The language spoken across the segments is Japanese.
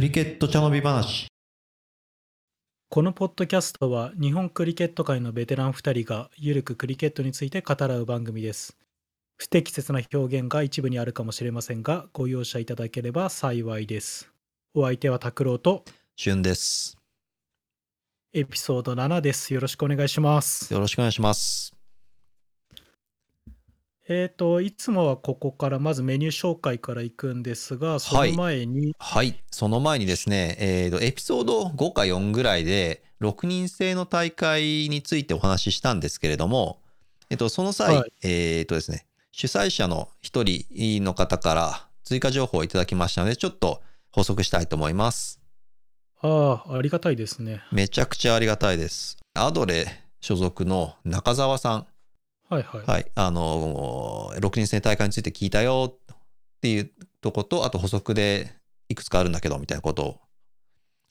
クリケット茶飲み話。このポッドキャストは日本クリケット界のベテラン2人がゆるくクリケットについて語らう番組です。不適切な表現が一部にあるかもしれませんが、ご容赦いただければ幸いです。お相手は拓郎と旬です。エピソード7です。よろしくお願いします。よろしくお願いします。えっ、と、いつもはここからまずメニュー紹介からいくんですが、その前に、はい。その前にですね、えーと、エピソード5か4ぐらいで、6人制の大会についてお話ししたんですけれども、えっと、その際、はいえっとですね、主催者の一人の方から追加情報をいただきましたので、ちょっと補足したいと思います。ああ、ありがたいですね。めちゃくちゃありがたいです。アドレ所属の中澤さん、はいはい。はい、あの6人制大会について聞いたよっていうとこと、あと補足でいくつかあるんだけどみたいなことを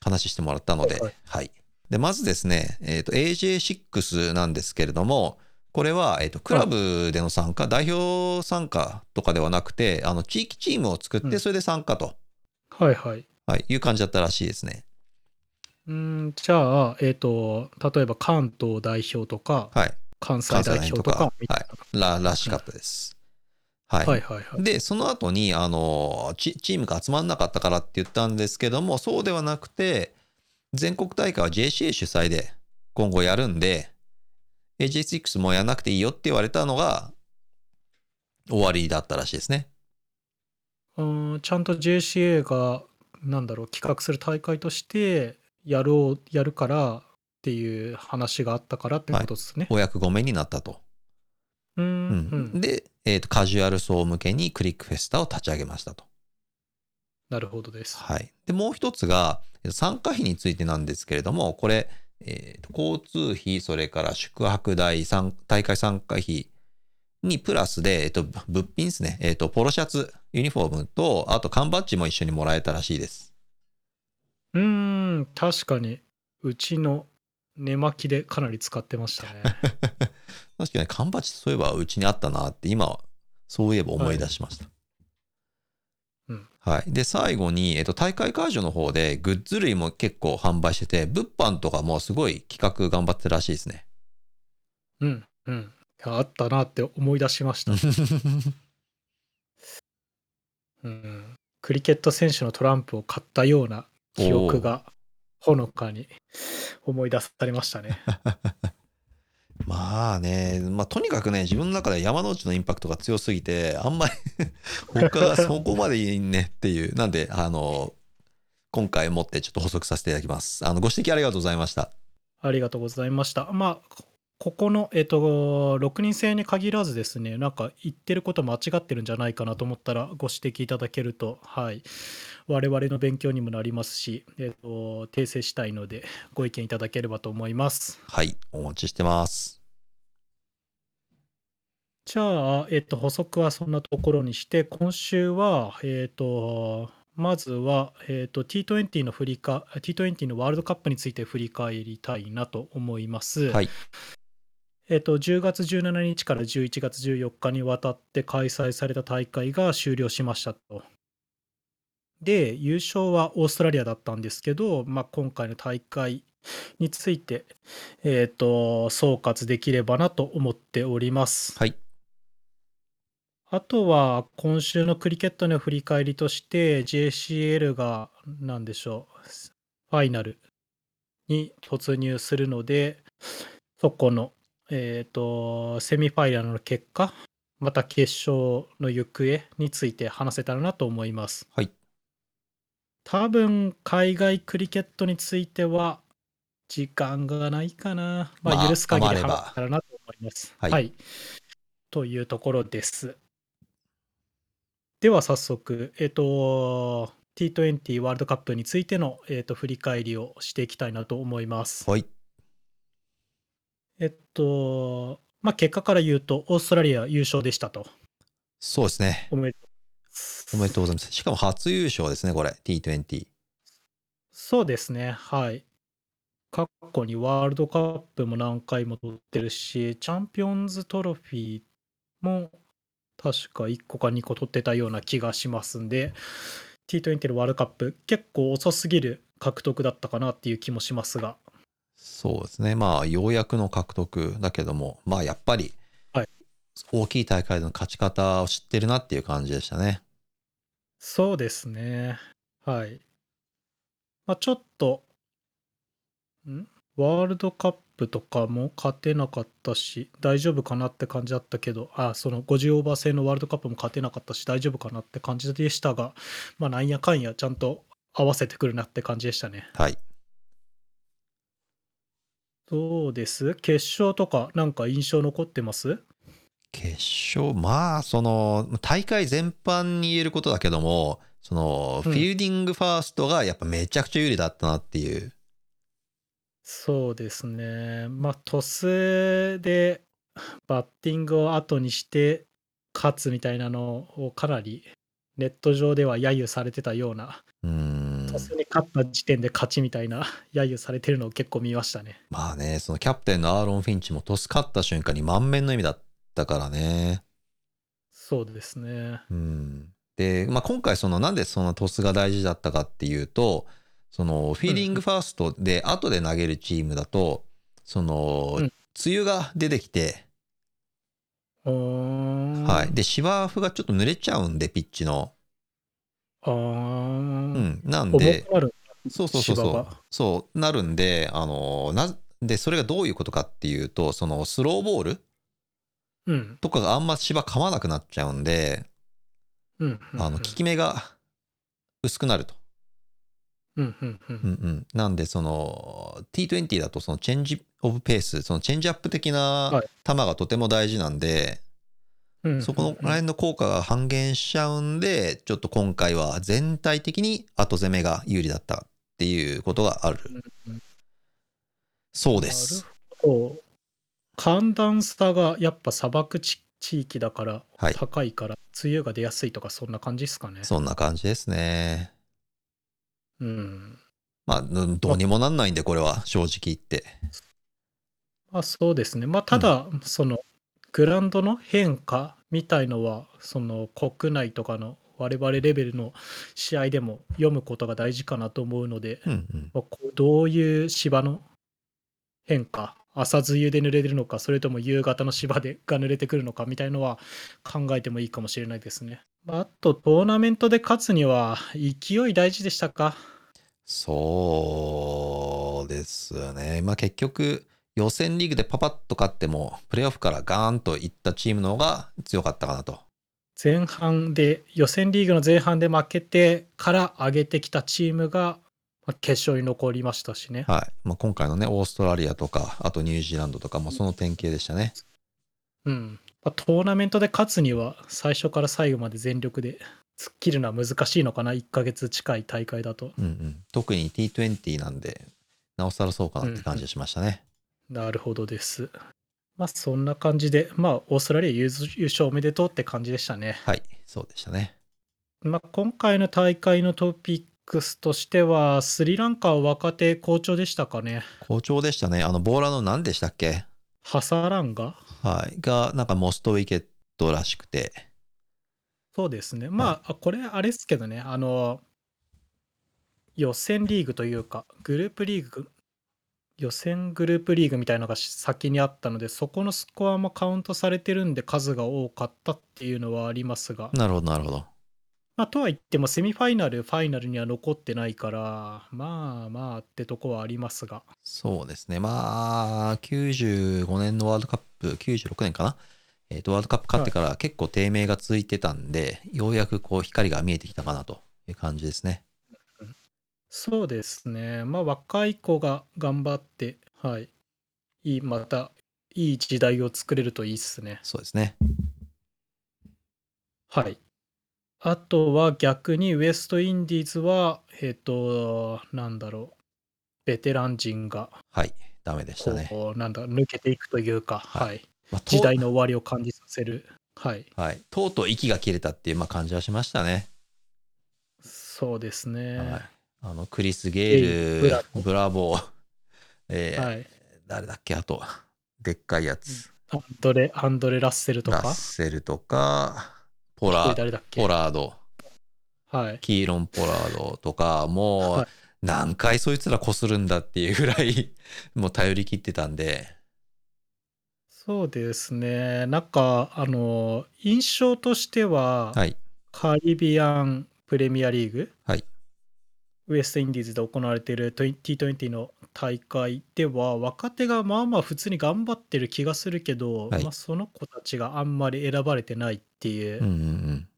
話してもらったので、はいはい。で、まずですね、えっ、と、AJ6 なんですけれども、これは、えっ、と、クラブでの参加、代表参加とかではなくて、あの、地域チームを作って、うんそれで参加と、はいはい。はい、いう感じだったらしいですね。うーん、じゃあ、えっ、と、例えば関東代表とか、はい。関西代表とかみたいら、らしかったです。はい。な。はいはいはい。で、その後に、あの、チチームが集まんなかったからって言ったんですけども、そうではなくて、全国大会は JCA 主催で今後やるんで、AJ6 もやんなくていいよって言われたのが終わりだったらしいですね。うーんちゃんと JCA が、なんだろう、企画する大会として、やろう、やるからっていう話があったからってことですね。お役御免になったと。うーん、ううんん、で、えーと、カジュアル層向けにクリックフェスタを立ち上げましたと。なるほどです。はい。で、もう一つが、参加費についてなんですけれども、これ、えーと交通費、それから宿泊代、参大会参加費にプラスで、えっ、と、物品ですね。えっ、と、ポロシャツ、ユニフォームと、あと缶バッジも一緒にもらえたらしいです。うーん、確かに、うちの寝巻きでかなり使ってましたね。確かに缶バッジそういえばうちにあったなって今、そういえば思い出しました。うんはい。で、最後に、えっと、大会会場の方でグッズ類も結構販売してて、物販とかもすごい企画頑張ってるらしいですね。うん、うん。あったなって思い出しました。うん、クリケット選手のトランプを買ったような記憶がほのかに思い出されましたね。まあね、まあとにかくね、自分の中で山之内のインパクトが強すぎて、あんまり 他がそこまでいいねっていう。なんで、あの、今回もってちょっと補足させていただきます。あの、ご指摘ありがとうございました。ありがとうございました。まあ、こここの、えっと、6人制に限らずですね、なんか言ってること間違ってるんじゃないかなと思ったらご指摘いただけると、はい、我々の勉強にもなりますし、えっと、訂正したいので、ご意見いただければと思います。はい、お待ちしてます。じゃあ、えっと、補足はそんなところにして、今週は、えっと、まずは、えっと、T20 の振りか、T20 のワールドカップについて振り返りたいなと思います。はい。えっと、10月17日から11月14日にわたって開催された大会が終了しましたと。で、優勝はオーストラリアだったんですけど、まあ、今回の大会について、えっと、総括できればなと思っております。はい。あとは、今週のクリケットの振り返りとして、JCL が、なんでしょう、ファイナルに突入するので、そこの、えっ、と、セミファイナルの結果、また決勝の行方について話せたらなと思います。はい。多分、海外クリケットについては、時間がないかな。ままああ、許す限り話せたらなと思います。はいというところです。では早速、えっ、と、T20 ワールドカップについての、えー、と振り返りをしていきたいなと思います。はい。えっと、まあ、結果から言うと、オーストラリア優勝でしたと。そうですね。おめでおめでとうございます。しかも初優勝ですね、これ。T20。そうですね、はい。過去にワールドカップも何回も取ってるし、チャンピオンズトロフィーも確か1個か2個取ってたような気がしますんで、T20 のワールドカップ、結構遅すぎる獲得だったかなっていう気もしますが。そうですね。まあ、ようやくの獲得だけども、まあ、やっぱりはい、大きい大会での勝ち方を知ってるなっていう感じでしたね。そうですね。はい。まあ、ちょっと、ん？ワールドカップとかも勝てなかったし、大丈夫かなって感じだったけど、あ、その50オーバー制のワールドカップも勝てなかったし、大丈夫かなって感じでしたが、まあ、なんやかんやちゃんと合わせてくるなって感じでしたね。はい。どうです？決勝とかなんか印象残ってます？決勝、まあ、その、大会全般に言えることだけども、その、うんフィールディングファーストがやっぱめちゃくちゃ有利だったなっていう。そうですね。まあ、トスでバッティングを後にして勝つみたいなのをかなりネット上では揶揄されてたような、うーん。トスに勝った時点で勝ちみたいな 揶揄されてるのを結構見ましたね。まあね、そのキャプテンのアーロン・フィンチもトス勝った瞬間に満面の意味だったからね。そうですね。うん。で、まあ、今回そのなんでそのトスが大事だったかっていうと、そのフィーリングファーストで後で投げるチームだと、その、うん梅雨が出てきて、うーん。はい。で、芝生がちょっと濡れちゃうんで、ピッチの。あーうん。なん重で、そうそうそうそう。そう、なるんで、あの、な、で、それがどういうことかっていうと、そのスローボールうん。とかがあんま芝噛まなくなっちゃうんで、うん。うんあの、効き目が薄くなると。うん。うん。う。うんんうん。なんで、その、T20 だと、そのチェンジオブペース、そのチェンジアップ的なはい球がとても大事なんで、うんそこの辺の効果が半減しちゃうんで、ちょっと今回は全体的に後攻めが有利だったっていうことがある。うんそうです。寒暖差がやっぱ砂漠地地域だからはい高いから梅雨が出やすいとかそんな感じですかね。そんな感じですね。うん。まあ、どどうにもなんないんで、これは正直言って。まあそうですね。まあただ、そのグラウンドの変化みたいのはその国内とかの我々レベルの試合でも読むことが大事かなと思うので、うんうん。どういう芝の変化朝梅雨で濡れてるのかそれとも夕方の芝でが濡れてくるのかみたいのは考えてもいいかもしれないですね。まああとトーナメントで勝つには勢い大事でしたか？そうですね。まあ結局、予選リーグでパパッと勝っても、プレーオフからガーンといったチームの方が強かったかなと。前半で予選リーグの前半で負けてから上げてきたチームがまあ決勝に残りましたしね。はい。まあ、今回のね、オーストラリアとか、あとニュージーランドとかもその典型でしたね。うんまあ、トーナメントで勝つには最初から最後まで全力で突っ切るのは難しいのかな1ヶ月近い大会だと。うんうん。特に T20 なんで、なおさらそうかなって感じがしましたね。なるほどです。まあそんな感じで、まあオーストラリア優優勝おめでとうって感じでしたね。はい。そうでしたね。まあ今回の大会のトピックスとしては、スリランカは若手好調でしたかね。好調でしたね。あの、ボーラーの何でしたっけ？ハサランガはい。が、なんかモストウィケットらしくて。そうですね。まあ、これあれですけどね、あの、予選リーグというか、グループリーグ、予選グループリーグみたいなのが先にあったので、そこのスコアもカウントされてるんで数が多かったっていうのはありますが、なるほど、なるほど。まあ、とは言ってもセミファイナル、ファイナルには残ってないから、まあまあってとこはありますが、そうですね。まあ、95年のワールドカップ、96年かな？えっ、と、ワールドカップ勝ってから結構低迷が続いてたんで、ようやくこう光が見えてきたかなという感じですね。そうですね、まあ若い子が頑張って、はい、いい、またいい時代を作れるといいっすね。そうですね。はい。あとは逆にウエストインディーズは、えっ、と、なんだろう、ベテラン陣が、はい。ダメでしたね。なんだ、抜けていくというか、はいはい、まあ、と時代の終わりを感じさせる、はい、はい。とうとう息が切れたっていう、まあ、感じはしましたね。そうですね。はい。あの、クリス・ゲール、ブラボー、えーはい。誰だっけ？あと、でっかいやつ。アンドレ、アンドレ・ラッセルとか、ラッセルとか、ポラ、ポラード。はい。キーロン・ポラードとか、もはう何回そいつらこするんだっていうぐらい、もう頼り切ってたんで、そうですね。なんか、あの、印象としては、はい。カリビアンプレミアリーグ、はいウエストインディーズで行われている T20 の大会では、若手がまあまあ普通に頑張ってる気がするけど、はい。まあ、その子たちがあんまり選ばれてないっていう、うんうん。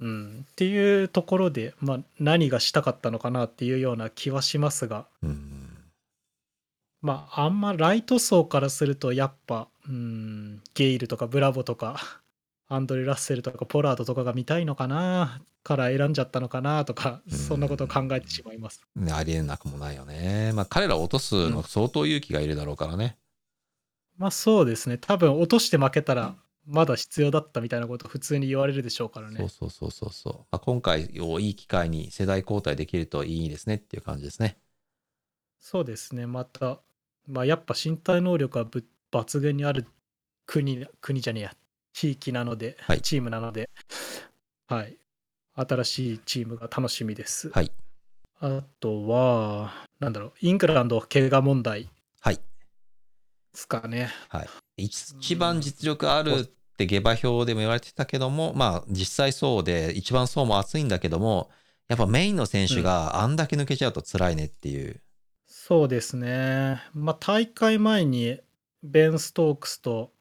うん。っていうところで、まあ、何がしたかったのかなっていうような気はしますが、うん。うん。まあ、あんまライト層からすると、やっぱ、うん、ゲイルとかブラボとか、アンドレ・ラッセルとかポラードとかが見たいのかなから選んじゃったのかなとか、うんそんなことを考えてしまいます。ねありえなくもないよね。まあ彼らを落とすの相当勇気がいるだろうからね。まあそうですね。多分落として負けたら、まだ必要だったみたいなこと普通に言われるでしょうからね。そうそうそうそうそう。まあ、今回をいい機会に世代交代できるといいですねっていう感じですね。そうですね。また、まあやっぱ身体能力はぶ抜群にある国、国じゃねえや、地域なので、はいチームなので、はい。新しいチームが楽しみです。はい。あとは、なんだろう、イングランド怪我問題ではい。すかね。一一番実力あるって下馬評でも言われてたけども、まあ実際そうで、一番そうも熱いんだけども、やっぱメインの選手があんだけ抜けちゃうと辛いねっていう。そうですね。まあ大会前にベン・ストークスと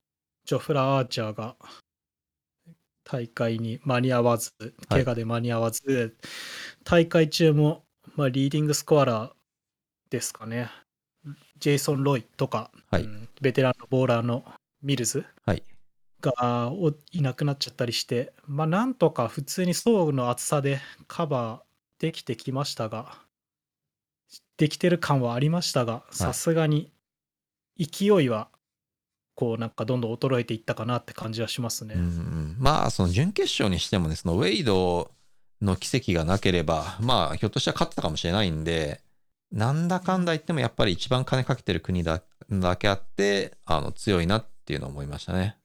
ジョフラ・アーチャーが大会に間に合わず、はい怪我で間に合わず、大会中も、まあ、リーディングスコアラーですかね。ジェイソン・ロイとか、はいうんベテランのボーラーのミルズはい。がおいなくなっちゃったりして、まあ、なんとか普通に層の厚さでカバーできてきましたが、できてる感はありましたが、さすがに勢いは、こうなんかどんどん衰えていったかなって感じはしますね。うんうん、まあその準決勝にしてもね、そのウェイドの奇跡がなければ、まあひょっとしたら勝ってたかもしれないんで、なんだかんだ言ってもやっぱり一番金かけてる国だだけあって、あの強いなっていうのを思いましたね。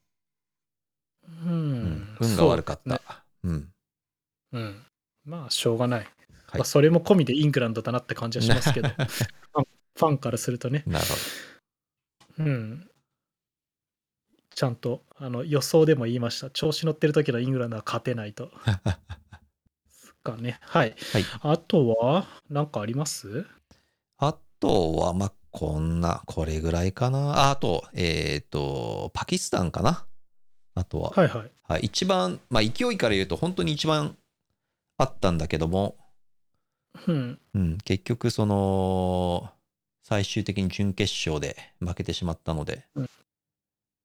うんうん、運が悪かった。そうん。うん。まあ、しょうがない。はいまあ、それも込みでイングランドだなって感じはしますけど、ファンからするとね。なるほうん。ちゃんとあの予想でも言いました。調子乗ってる時のイングランドは勝てないと。かね。はい。はい。あとは、何かあります？あとは、まあ、こんな、これぐらいかな。ああと、えっ、と、パキスタンかな。あとは、はいはい。はい、一番、まあ、勢いから言うと、本当に一番あったんだけども、うん。うん、結局、その、最終的に準決勝で負けてしまったので、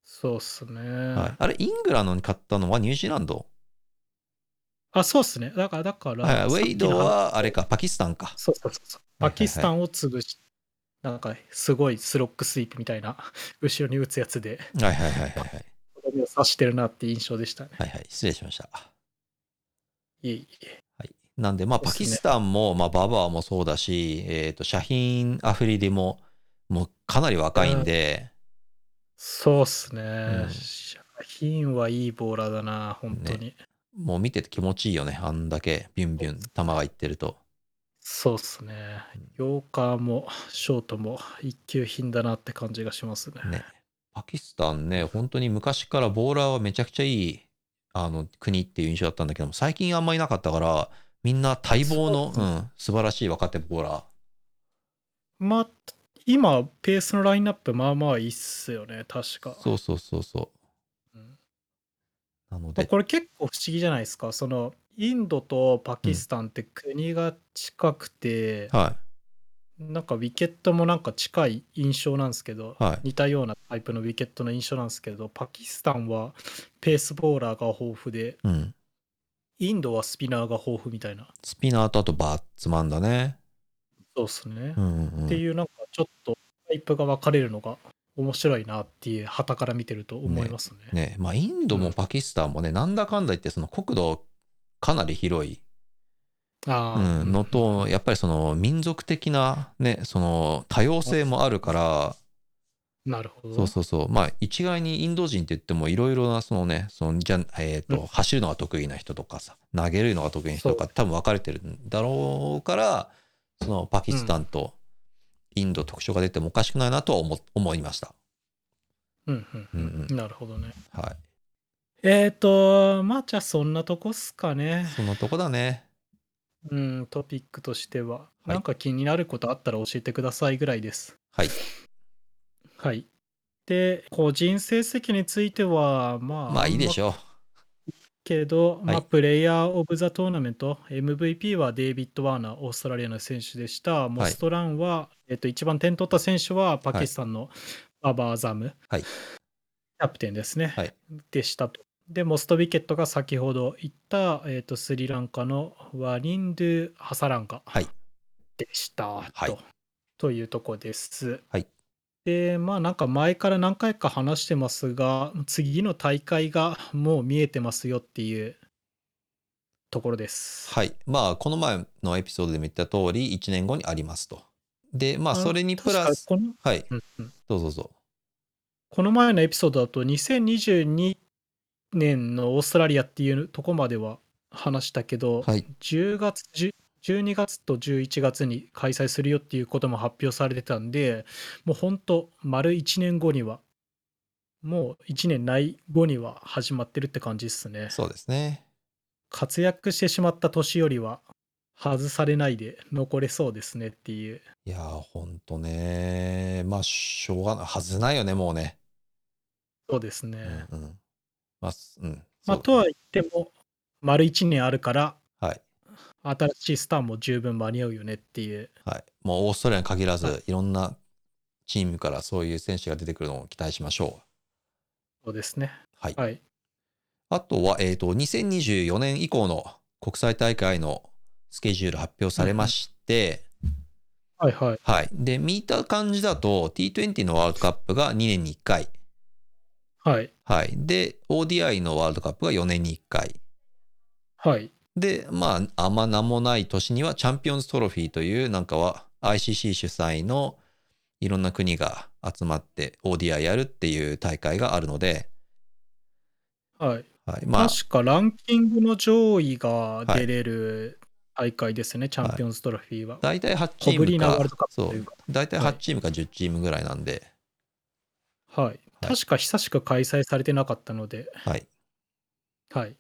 そうっすね。はい、あれ、イングランドに勝ったのはニュージーランド、あ、そうっすね。だから、だから、はい、ウェイドはあれか、パキスタンか。そうそうそうそう。はいはいはいパキスタンを潰し、なんか、すごいスロックスイープみたいな、後ろに打つやつで、はいはいはいはいはを刺してるなって印象でしたね。はいはい、失礼しました。いえいえ。はい、なんで、まあ、パキスタンも、まあ、ババアもそうだし、えっ、と、シャヒーン・アフリディも、もうかなり若いんで、そうっすね。うんシャヒーンはいいボーラーだな、本当に。もう見てて気持ちいいよね。あんだけビュンビュン球がいってると。そうっすね。ヨーカーもショートも一級品だなって感じがしますね。ね。パキスタンね、本当に昔からボーラーはめちゃくちゃいいあの国っていう印象だったんだけども、最近あんまりなかったから、みんな待望の、そううん、素晴らしい若手ボーラー。まあ、今、ペースのラインナップ、まあまあいいっすよね、確か。そうそうそうそう。うんなので、まあこれ結構不思議じゃないですか。その、インドとパキスタンって国が近くて、はなんかウィケットもなんか近い印象なんですけど、い。はい。似たようなタイプのウィケットの印象なんですけど、パキスタンはペースボーラーが豊富で、うん。インドはスピナーが豊富みたいな。スピナーとあとバッツマンだね。そうっすね。うんうんうん。っていうなんかちょっとタイプが分かれるのが面白いなっていう旗から見てると思いますね。ね、まあインドもパキスタンもね、なんだかんだ言ってその国土かなり広い、ああ、うん、のと、やっぱりその民族的なね、その多様性もあるから、なるほど。そうそうそう。まあ、一概にインド人って言っても、いろいろな、そのね、そのじゃえっ、と、うん走るのが得意な人とかさ、投げるのが得意な人とか、多分分かれてるんだろうから、そのパキスタンとインド特徴が出てもおかしくないなとは思思いました。うんうんうんう。うんん。なるほどね。はい。えっ、と、まあじゃあそんなとこっすかね。そのとこだね。うん、トピックとしては。はいなんか気になることあったら教えてくださいぐらいです。はい。はい。で、個人成績については、まあ、まあいいでしょょう。けど、まあ、はいプレイヤー・オブ・ザ・トーナメント、MVP はデイビッド・ワーナー、オーストラリアの選手でした。モストランは、えっと、一番点取った選手はパキスタンのババーザム、はいキャプテンですね、はいでしたと。で、モストビケットが先ほど言った、えっと、スリランカのワリンドゥ・ハサランカはい。でしたと,、はいというとこです。はいで、まあなんか前から何回か話してますが、次の大会がもう見えてますよっていうところです。はい。まあ、この前のエピソードでも言った通り、1年後にありますと。で、まあ、それにプラス、はい。うんうんどうぞどうぞ。この前のエピソードだと2022年のオーストラリアっていうとこまでは話したけど、はい。10月10 12月と11月に開催するよっていうことも発表されてたんでもうほんと丸1年後にはもう1年ない後には始まってるって感じですねそうですね。活躍してしまった年よりは外されないで残れそうですねっていういやー、ほんとね。まあ、しょうがない。はずないよね、もうね。そうですね、うんうん。まあ、すうん。まあとは言っても丸1年あるからはい。新しいスターも十分間に合うよねっていうはい。もうオーストラリアに限らはず、いろんなチームからそういう選手が出てくるのを期待しましょそうですねう。はい。はいあとは、えっ、と、2024年以降の国際大会のスケジュール発表されまして、はいはいはい。で、見た感じだと、T20 のワールドカップが2年に1回。はいはい。で、ODI のワールドカップが4年に1回。はいで、まあ、あんま名もない年には、チャンピオンズトロフィーという、なんかは、ICC 主催のいろんな国が集まって ODI やるっていう大会があるので、はいはい。まあ、確かランキングの上位が出れる大会ですね、チャンピオンズトロフィーは。大体8チームかそう。大体はい8チームか10チームぐらいなんで、はい。はい確か久しく開催されてなかったので、はい。はい。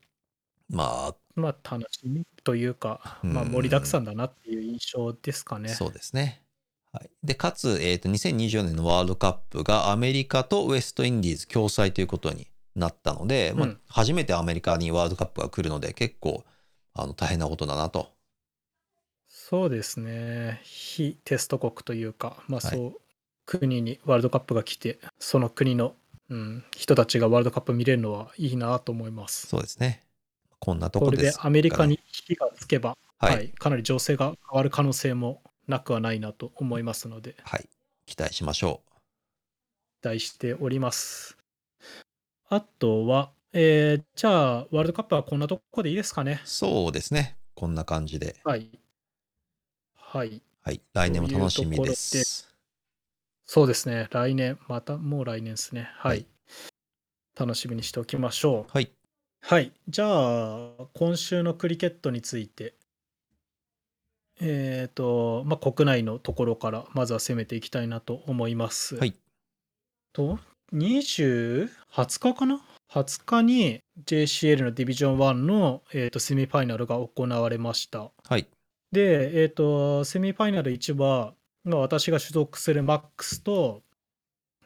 ままあ、楽しみというか、まあ、うん盛りだくさんだなっていう印象ですかあ、ね。そうですね。はい。で、かつ、えっ、と、2024年のワールドカップがアメリカとウエストインディーズ共催ということになったので、まあうん初めてアメリカにワールドカップが来るので、結構、あの、大変なことだなと。そうですね。非テスト国というか、まあ、はいそう、国にワールドカップが来て、その国の、うん、人たちがワールドカップ見れるのはいいなと思います。そうですね。こんなとここです、れでアメリカに引きがつけば、はい、はい、かなり情勢が変わる可能性もなくはないなと思いますので、はい。期待しましょ期待しております。あとは、えーじゃあ、ワールドカップはこんなとこでいいですかねう。。そうですね。こんな感じで。はい。はい。はい。来年も楽しみで。というところですそうですね。来年、またもう来年ですね。はい。はい楽しみにしておきましょう。はい。はい。じゃあ、今週のクリケットについて、えっ、と、まあ、国内のところから、まずは攻めていきたいなと思います。はい。と、20、20日かな ?20 日に JCL のディビジョン1の、えー、とセミファイナルが行われました。はい。で、えっ、と、セミファイナル1は、まあ、私が所属するマックスと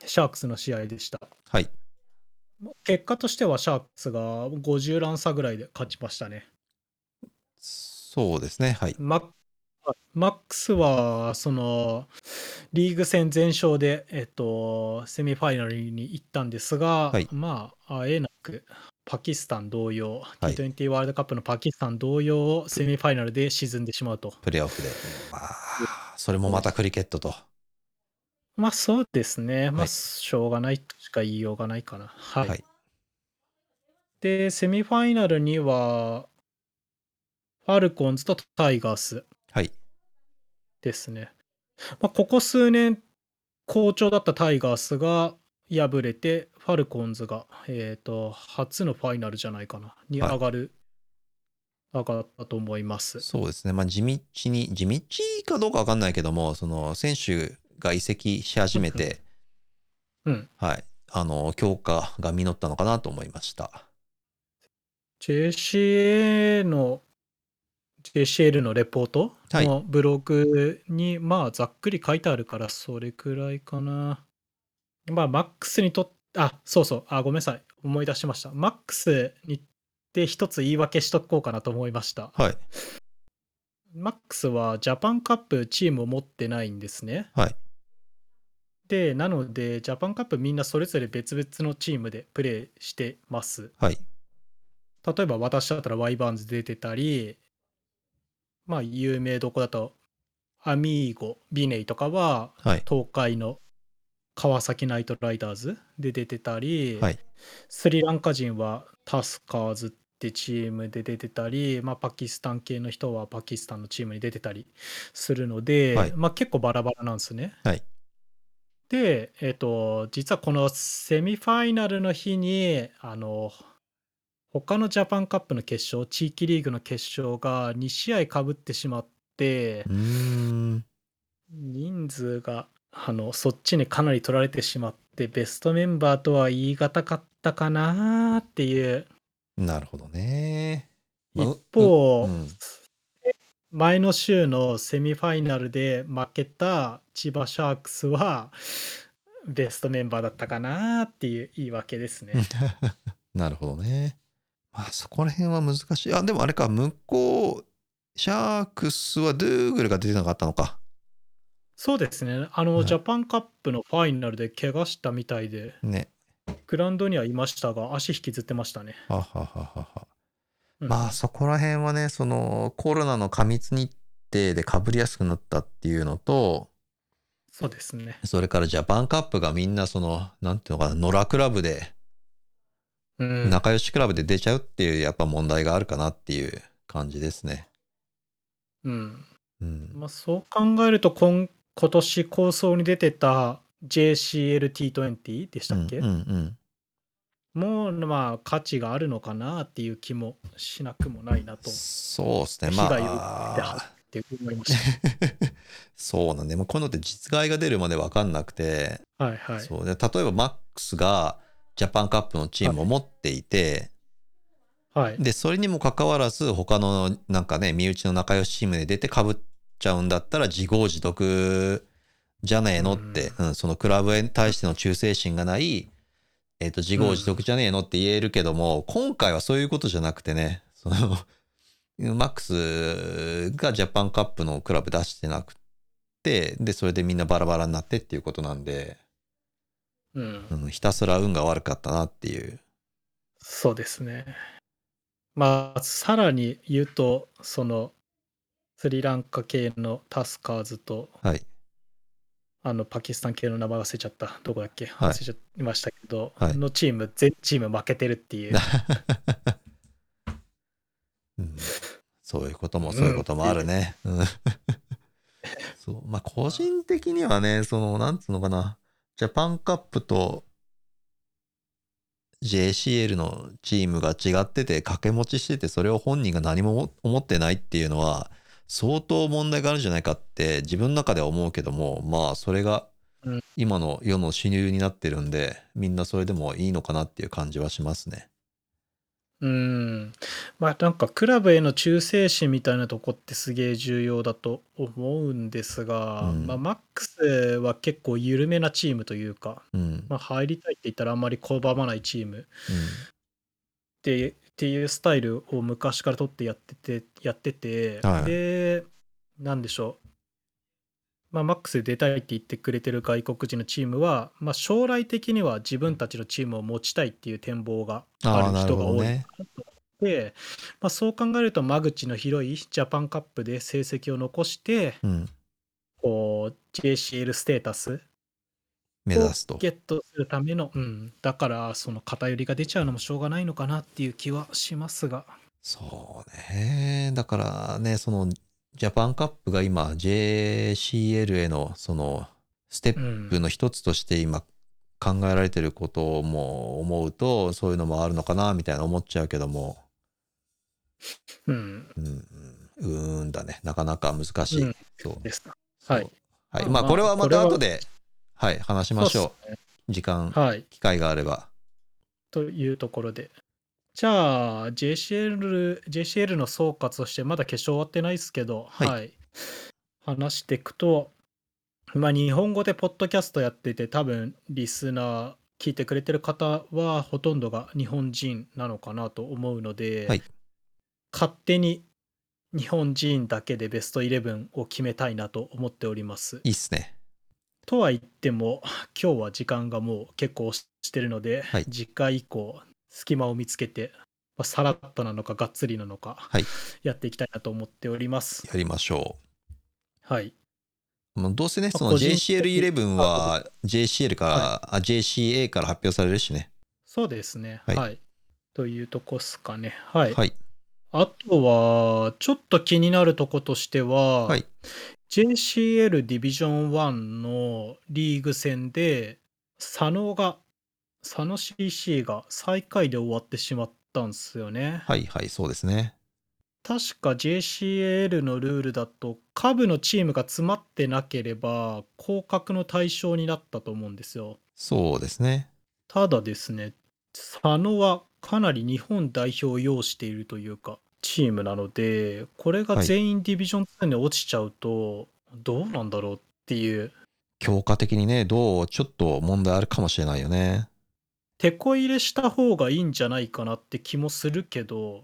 シャークスの試合でした。はい。結果としてはシャークスが50ラン差ぐらいで勝ちましたね。そうですね。はい。マックスはそのリーグ戦全勝で、えっと、セミファイナルに行ったんですが、はいまああえなくパキスタン同様、はい T20 ワールドカップのパキスタン同様セミファイナルで沈んでしまうと。プレーオフで。まあ、それもまたクリケットと。まあそうですね、まあはいしょうがないとしか言いようがないかな。はい。はい。で、セミファイナルには、ファルコンズとタイガースはい。ですね。まあ、ここ数年、好調だったタイガースが敗れて、ファルコンズが、えっ、と、初のファイナルじゃないかな、にはい上がる、上がったと思います。そうですね。まあ、地道に、地道かどうかわかんないけども、その、選手が移籍し始めて、うん。はい。あの、強化が実ったのかなと思いました。JCA の JCL のレポートはいのブログに、まあざっくり書いてあるからそれくらいかな。まあマックスにとっあそうそうあごめんなさい思い出しました。マックスにって一つ言い訳しとこうかなと思いました。はい。マックスはジャパンカップチームを持ってないんですね。はい。でなのでジャパンカップみんなそれぞれ別々のチームでプレーしてます。はい。例えば私だったらワイバーンズ出てたり、まあ有名どこだとアミーゴ、ビネイとかははい。東海の川崎ナイトライダーズで出てたり、はい。スリランカ人はタスカーズってチームで出てたり、まあ、パキスタン系の人はパキスタンのチームに出てたりするので、はいまあ、結構バラバラなんですね。はいで、えっと実はこのセミファイナルの日にあの他のジャパンカップの決勝地域リーグの決勝が2試合かぶってしまって。人数があのそっちにかなり取られてしまってベストメンバーとは言い難かったかなっていうなるほどね。一う方、うん前の週のセミファイナルで負けた千葉シャークスはベストメンバーだったかなっていう言い訳ですね。なるほどね。まあそこら辺は難しい。あ、でもあれか、向こう、シャークスはドゥーグルが出てなかったのか。そうですね。あの、はいジャパンカップのファイナルで怪我したみたいで、ね。グラウンドにはいましたが、足引きずってましたね。ははははは。うんまあそこら辺はね、そのコロナの過密日程で被りやすくなったっていうのと、そうですね。それからジャパンカップがみんなその、なんていうのかな、野良クラブで、うん、仲良しクラブで出ちゃうっていうやっぱ問題があるかなっていう感じですね。うんうん。まあ、そう考えると今、今年構想に出てた JCLT20 でしたっけ、うんうんうん。もうまあ価値があるのかなっていう気もしなくもないなとっそうですね。まあ、て思いまし そうなんで、もうこういうのって実害が出るまで分かんなくて、た。はいはい。そうで例えばマックスがジャパンカップのチームを持っていて、はい。で、それにもかかわらず、他のなんかね、身内の仲良しチームで出てかぶっちゃうんだったら、自業自得じゃねえのって、うんそのクラブに対しての忠誠心がない、えっ、と、自業自得じゃねえのって言えるけども、今回はそういうことじゃなくてね、その、マックスがジャパンカップのクラブ出してなくて、で、それでみんなバラバラになってっていうことなんで、うんう。ん、ひたすら運が悪かったなっていう。そうですね。まあ、さらに言うと、その、スリランカ系のタスカーズと、はい。あの、パキスタン系の名前忘れちゃった。どこだっけ？はい忘れちゃいましたけど、はいのチーム、全チーム負けてるっていう。うんそういうこともそういうこともあるね。うん そうまあ個人的にはね、その、なんつうのかな、ジャパンカップと JCL のチームが違ってて掛け持ちしてて、それを本人が何も思ってないっていうのは、相当問題があるんじゃないかって自分の中では思うけども、まあそれがうん今の世の主流になってるんで、みんなそれでもいいのかなっていう感じはしますね。うん。まあなんかクラブへの忠誠心みたいなとこってすげえ重要だと思うんですが、うんまあマックスは結構緩めなチームというか、うん。まあ入りたいって言ったらあんまり拒まないチームうんってっていうスタイルを昔から取ってやっててやってて、はいでなんでしょうまあマックスで出たいって言ってくれてる外国人のチームは、まあ、将来的には自分たちのチームを持ちたいっていう展望がある人が多いほどね。で、まあ、そう考えると間口の広いジャパンカップで成績を残してうん。こう JCL ステータス目指すと。ゲットするための、うん、だからその偏りが出ちゃうのもしょうがないのかなっていう気はしますが。そうね。だからね、その、ジャパンカップが今、JCL への、その、ステうップん。の一つとして今考えられてることをも思うと、そういうのもあるのかな、みたいな思っちゃうけども、うん。うん、うんだね。なかなか難しい。うんそう。です。そうはい。はい。まあまあ、これはまた後で、はい、話しましょそうっすねう。時間、はい。機会があれば。というところで。じゃあ、JCL、JCL の総括として、まだ決勝終わってないですけど、はいはい。話していくと、まあ、日本語でポッドキャストやってて、多分、リスナー、聞いてくれてる方は、ほとんどが日本人なのかなと思うので、はい勝手に日本人だけでベストイレブンを決めたいなと思っております。いいっすね。とは言っても今日は時間がもう結構してるので、はい次回以降隙間を見つけて、まあ、さらっとなのかがっつりなのか、はいやっていきたいなと思っております。やりましょはい。う。もうどうせね、まあその個人的 JCL11 は JCL から、はあ JCA から発表されるしね。そうですね。ははいい。というとこっすかね。はい。はい。あとは、ちょっと気になるとことしては、はい JCL ディビジョン1のリーグ戦で、佐野が、佐野 CC が最下位で終わってしまったんですよね。はいはい、そうですね。確か JCL のルールだと下部のチームが詰まってなければ降格の対象になったと思うんですよ。そうですね。ただですね、佐野はかなり日本代表を要しているというかチームなので、これがはい。全員ディビジョン2に落ちちゃうとどうなんだろうっていう、強化的にね、どう、ちょっと問題あるかもしれないよね。手こ入れした方がいいんじゃないかなって気もするけど、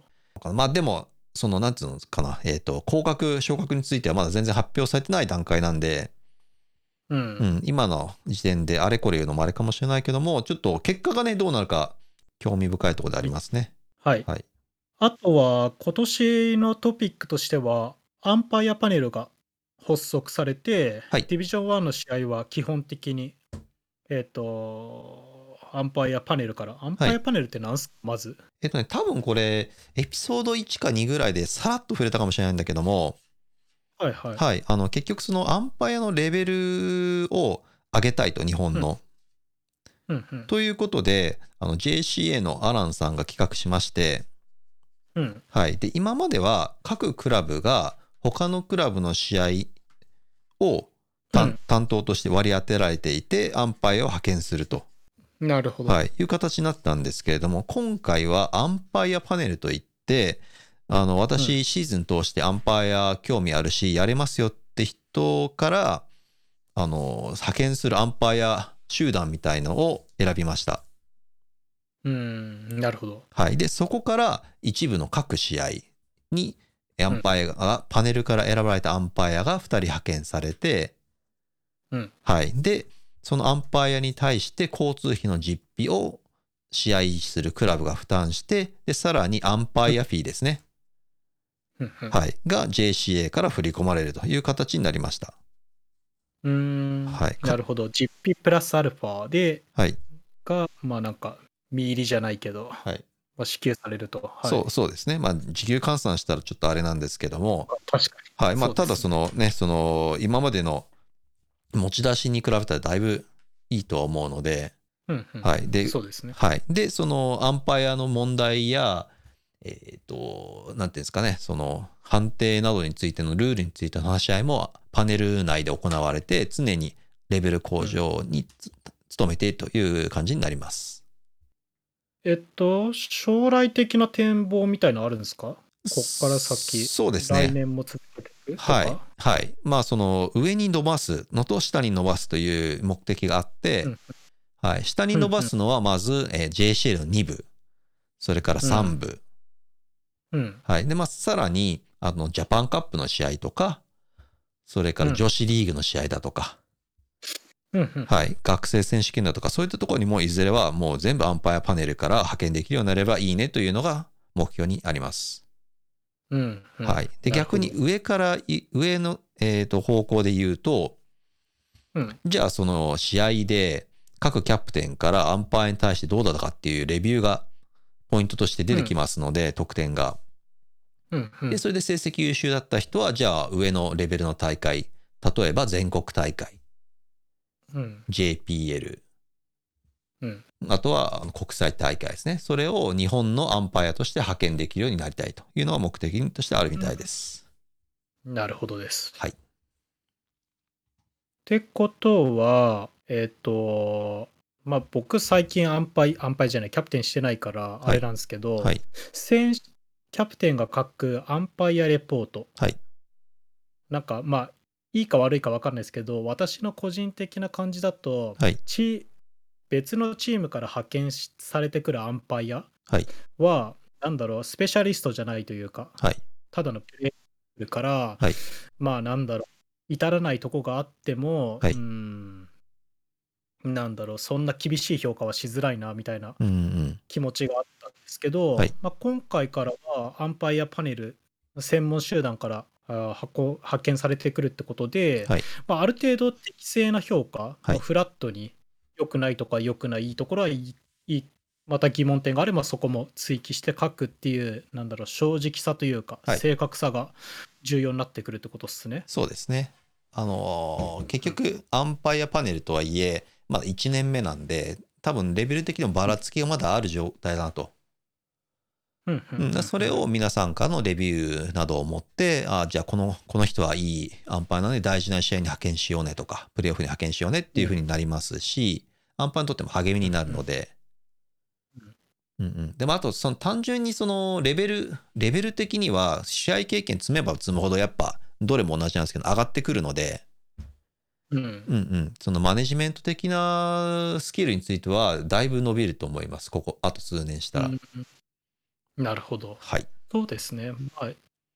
まあでも、その、なんていうのかな、えっ、と、降格、昇格についてはまだ全然発表されてない段階なんで、うん、うん、今の時点であれこれ言うのもあれかもしれないけども、ちょっと結果がね、どうなるか、興味深いところでありますね。はい。はいあとは、今年のトピックとしては、アンパイアパネルが発足されて、はいディビジョン1の試合は基本的に、えっ、と、アンパイアパネルから、アンパイアパネルって何すか、まず。えっとね、多分これ、エピソード1か2ぐらいでさらっと触れたかもしれないんだけども、はいはい。はい、あの、結局そのアンパイアのレベルを上げたいと、日本の。うんうん。ということで、あの JCA のアランさんが企画しまして、うん。はい。で、今までは各クラブが他のクラブの試合を担,、うん担当として割り当てられていて、アンパイアを派遣すると、なるほど。はい、いう形になったんですけれども、今回はアンパイアパネルといって、あの、私、シーズン通してアンパイア興味あるし、やれますよって人から、あの、派遣するアンパイア集団みたいのを選びました。うん、なるほど。はい。で、そこから一部の各試合に、アンパイアが、パネルから選ばれたアンパイアが2人派遣されて、うんはい。で、そのアンパイアに対して交通費の実費を試合するクラブが負担して、で、さらにアンパイアフィーですね。うんうんはい。が JCA から振り込まれるという形になりました。うーん、はいなるほど。実費プラスアルファで、はい。が、まあなんか、見入りじゃないけど、はい。まあ、支給されると。はい、そう、そうですね。まあ、時給換算したらちょっとあれなんですけども、確かに。はい。まあ、ただそのね、その、今までの持ち出しに比べたらだいぶいいとは思うので、うんうんはい。で、そうですね。はい。で、そのアンパイアの問題や、えっ、と、なんていうんですかね、その判定などについてのルールについての話し合いもパネル内で行われて、常にレベル向上につ努めているという感じになります。えっと、将来的な展望みたいのあるんですか？こっから先、そうです来ね。年も続けていくとか？はい。はい。まあ、その上に伸ばすのと下に伸ばすという目的があって、うんはい。下に伸ばすのはまず、えー JCL の2部、それから3部、うん。はい。で、まあ、さらに、あの、ジャパンカップの試合とか、それから女子リーグの試合だとか、うんうん。はい。学生選手権だとか、そういったところにもいずれはもう全部アンパイアパネルから派遣できるようになればいいねというのが目標にあります。うんうんはい。で、逆に上からい、上の、えーと、方向で言うと、うん。じゃあその試合で各キャプテンからアンパイアに対してどうだったかっていうレビューがポイントとして出てきますので、得点が。うんうんで、それで成績優秀だった人は、じゃあ上のレベルの大会、例えば全国大会うん。JPL、うん。あとは国際大会ですね。それを日本のアンパイアとして派遣できるようになりたいというのが目的としてあるみたいです。なるほどです。はい。ってことは、えっ、と、まあ僕最近アンパイ、アンパイじゃない、キャプテンしてないからあれなんですけど、はい。選手キャプテンが書くアンパイアレポート。はい。なんかまあ、いいか悪いか分かんないですけど、私の個人的な感じだと、はい。チ別のチームから派遣しされてくるアンパイアはい。は、なんだろう、スペシャリストじゃないというか、はい。ただのプレイヤーから、はいまあなんだろう、至らないとこがあっても、はいうーん、なんだろう、そんな厳しい評価はしづらいなみたいなうんうん。気持ちがあったんですけど、はいまあ、今回からはアンパイアパネル、専門集団からあー派こ派遣されてくるってことで、はいまあ、ある程度適正な評価、はいまあフラットに良くないとか良くないいいところはいいいいまた疑問点があればそこも追記して書くっていうなんだろう正直さというか、はい正確さが重要になってくるってことですね。そうですね。あのー結局、アンパイアパネルとはいえ、まだ1年目なんで、多分レベル的にもばらつきがまだある状態だなと。うんそれを皆さんからのレビューなどを持って、あじゃあこのこの人はいいアンパイアなので大事な試合に派遣しようねとか、プレーオフに派遣しようねっていうふうになりますし、アンパイアにとっても励みになるので、うん。うん、でもあとその単純にそのレベルレベル的には試合経験積めば積むほどやっぱどれも同じなんですけど上がってくるので、うん。うんうん、そのマネジメント的なスキルについてはだいぶ伸びると思います。ここあと数年したら、うんなるほど。はいそうですね。まあ、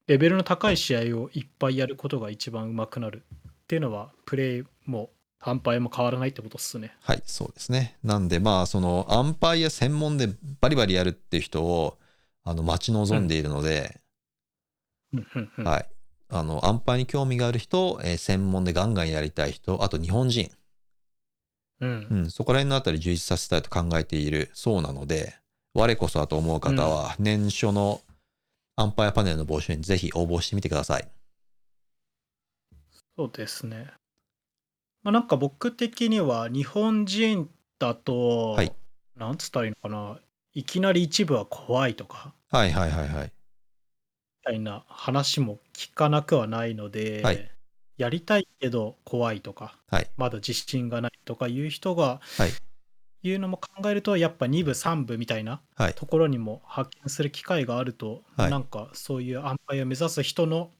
レベルの高い試合をいっぱいやることが一番上手くなるっていうのは、プレイもアンパイアも変わらないってことですね。はい、そうですね。なんで、まあ、その、アンパイア専門でバリバリやるっていう人を、あの、待ち望んでいるので、うんはい。あの、アンパイに興味がある人、えー専門でガンガンやりたい人、あと日本人、うんうん、そこら辺のあたり充実させたいと考えているそうなので、我こそはと思う方は、年初のアンパイアパネルの募集にぜひ応募してみてください。そうですね。まあ、なんか僕的には日本人だと、はいなんつったらいいのかな、いきなり一部は怖いとか、はいはいはいはい。みたいな話も聞かなくはないので、はいやりたいけど怖いとか、はいまだ自信がないとかいう人が、はいいうのも考えるとやっぱ2部3部みたいなはい。ところにも発見する機会があると、はいなんかそういうアンパイアを目指す人の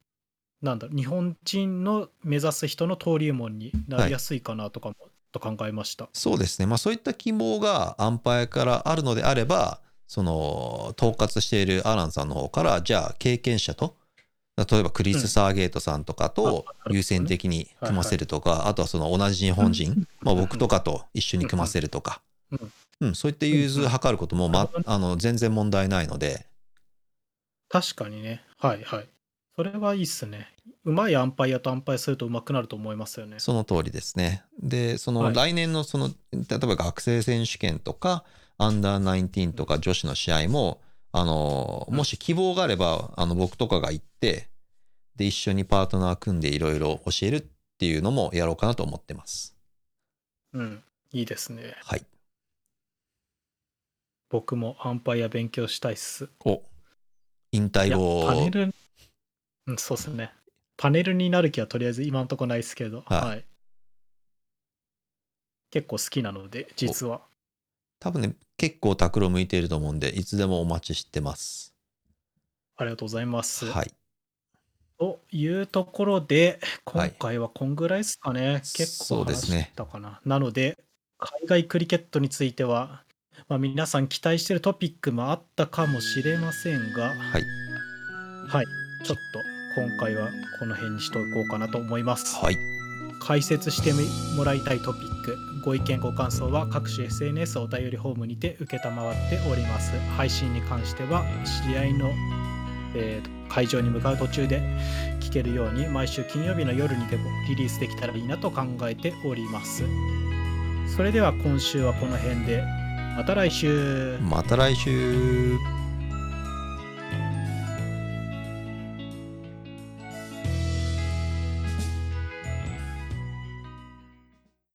なんだろう日本人の目指す人の登竜門になりやすいかなとかも、と考えました。そうですね。まあそういった希望がアンパイアからあるのであれば、その統括しているアランさんの方から、じゃあ経験者と、例えばクリス・サーゲートさんとかと優先的に組ませるとか、あとはその同じ日本人、まあ、僕とかと一緒に組ませるとか、うん、そういった融通を図ることも、ま、あの全然問題ないので、確かにね。はいはい。それはいいっすね。うまいアンパイアとアンパイアするとうまくなると思いますよね。その通りですね。で、そのはい来年のその、例えば学生選手権とか、アンダー19とか女子の試合も、あの、もし希望があれば、あの、僕とかが行って、で、一緒にパートナー組んでいろいろ教えるっていうのもやろうかなと思ってます。うん。いいですね。はい。僕もアンパイア勉強したいっす。お、引退後、パネル、うん、そうっすね。パネルになる気はとりあえず今のとこないですけど、はいはい。結構好きなので、実は。多分ね、結構タクロ向いていると思うんで、いつでもお待ちしてます。ありがとうございます。はい。というところで、はい今回はこんぐらいですかね。結構話そうですねしたかな。なので、海外クリケットについては、まあ、皆さん期待してるトピックもあったかもしれませんが、はい。はい、ちょっと今回はこの辺にしておこうかなと思います。はい。解説してもらいたいトピック、ご意見ご感想は各種 SNS お便りフォームにて承っております。配信に関しては試合の、えー会場に向かう途中で聞けるように毎週金曜日の夜にでもリリースできたらいいなと考えております。それでは今週はこの辺でまた来週また来週。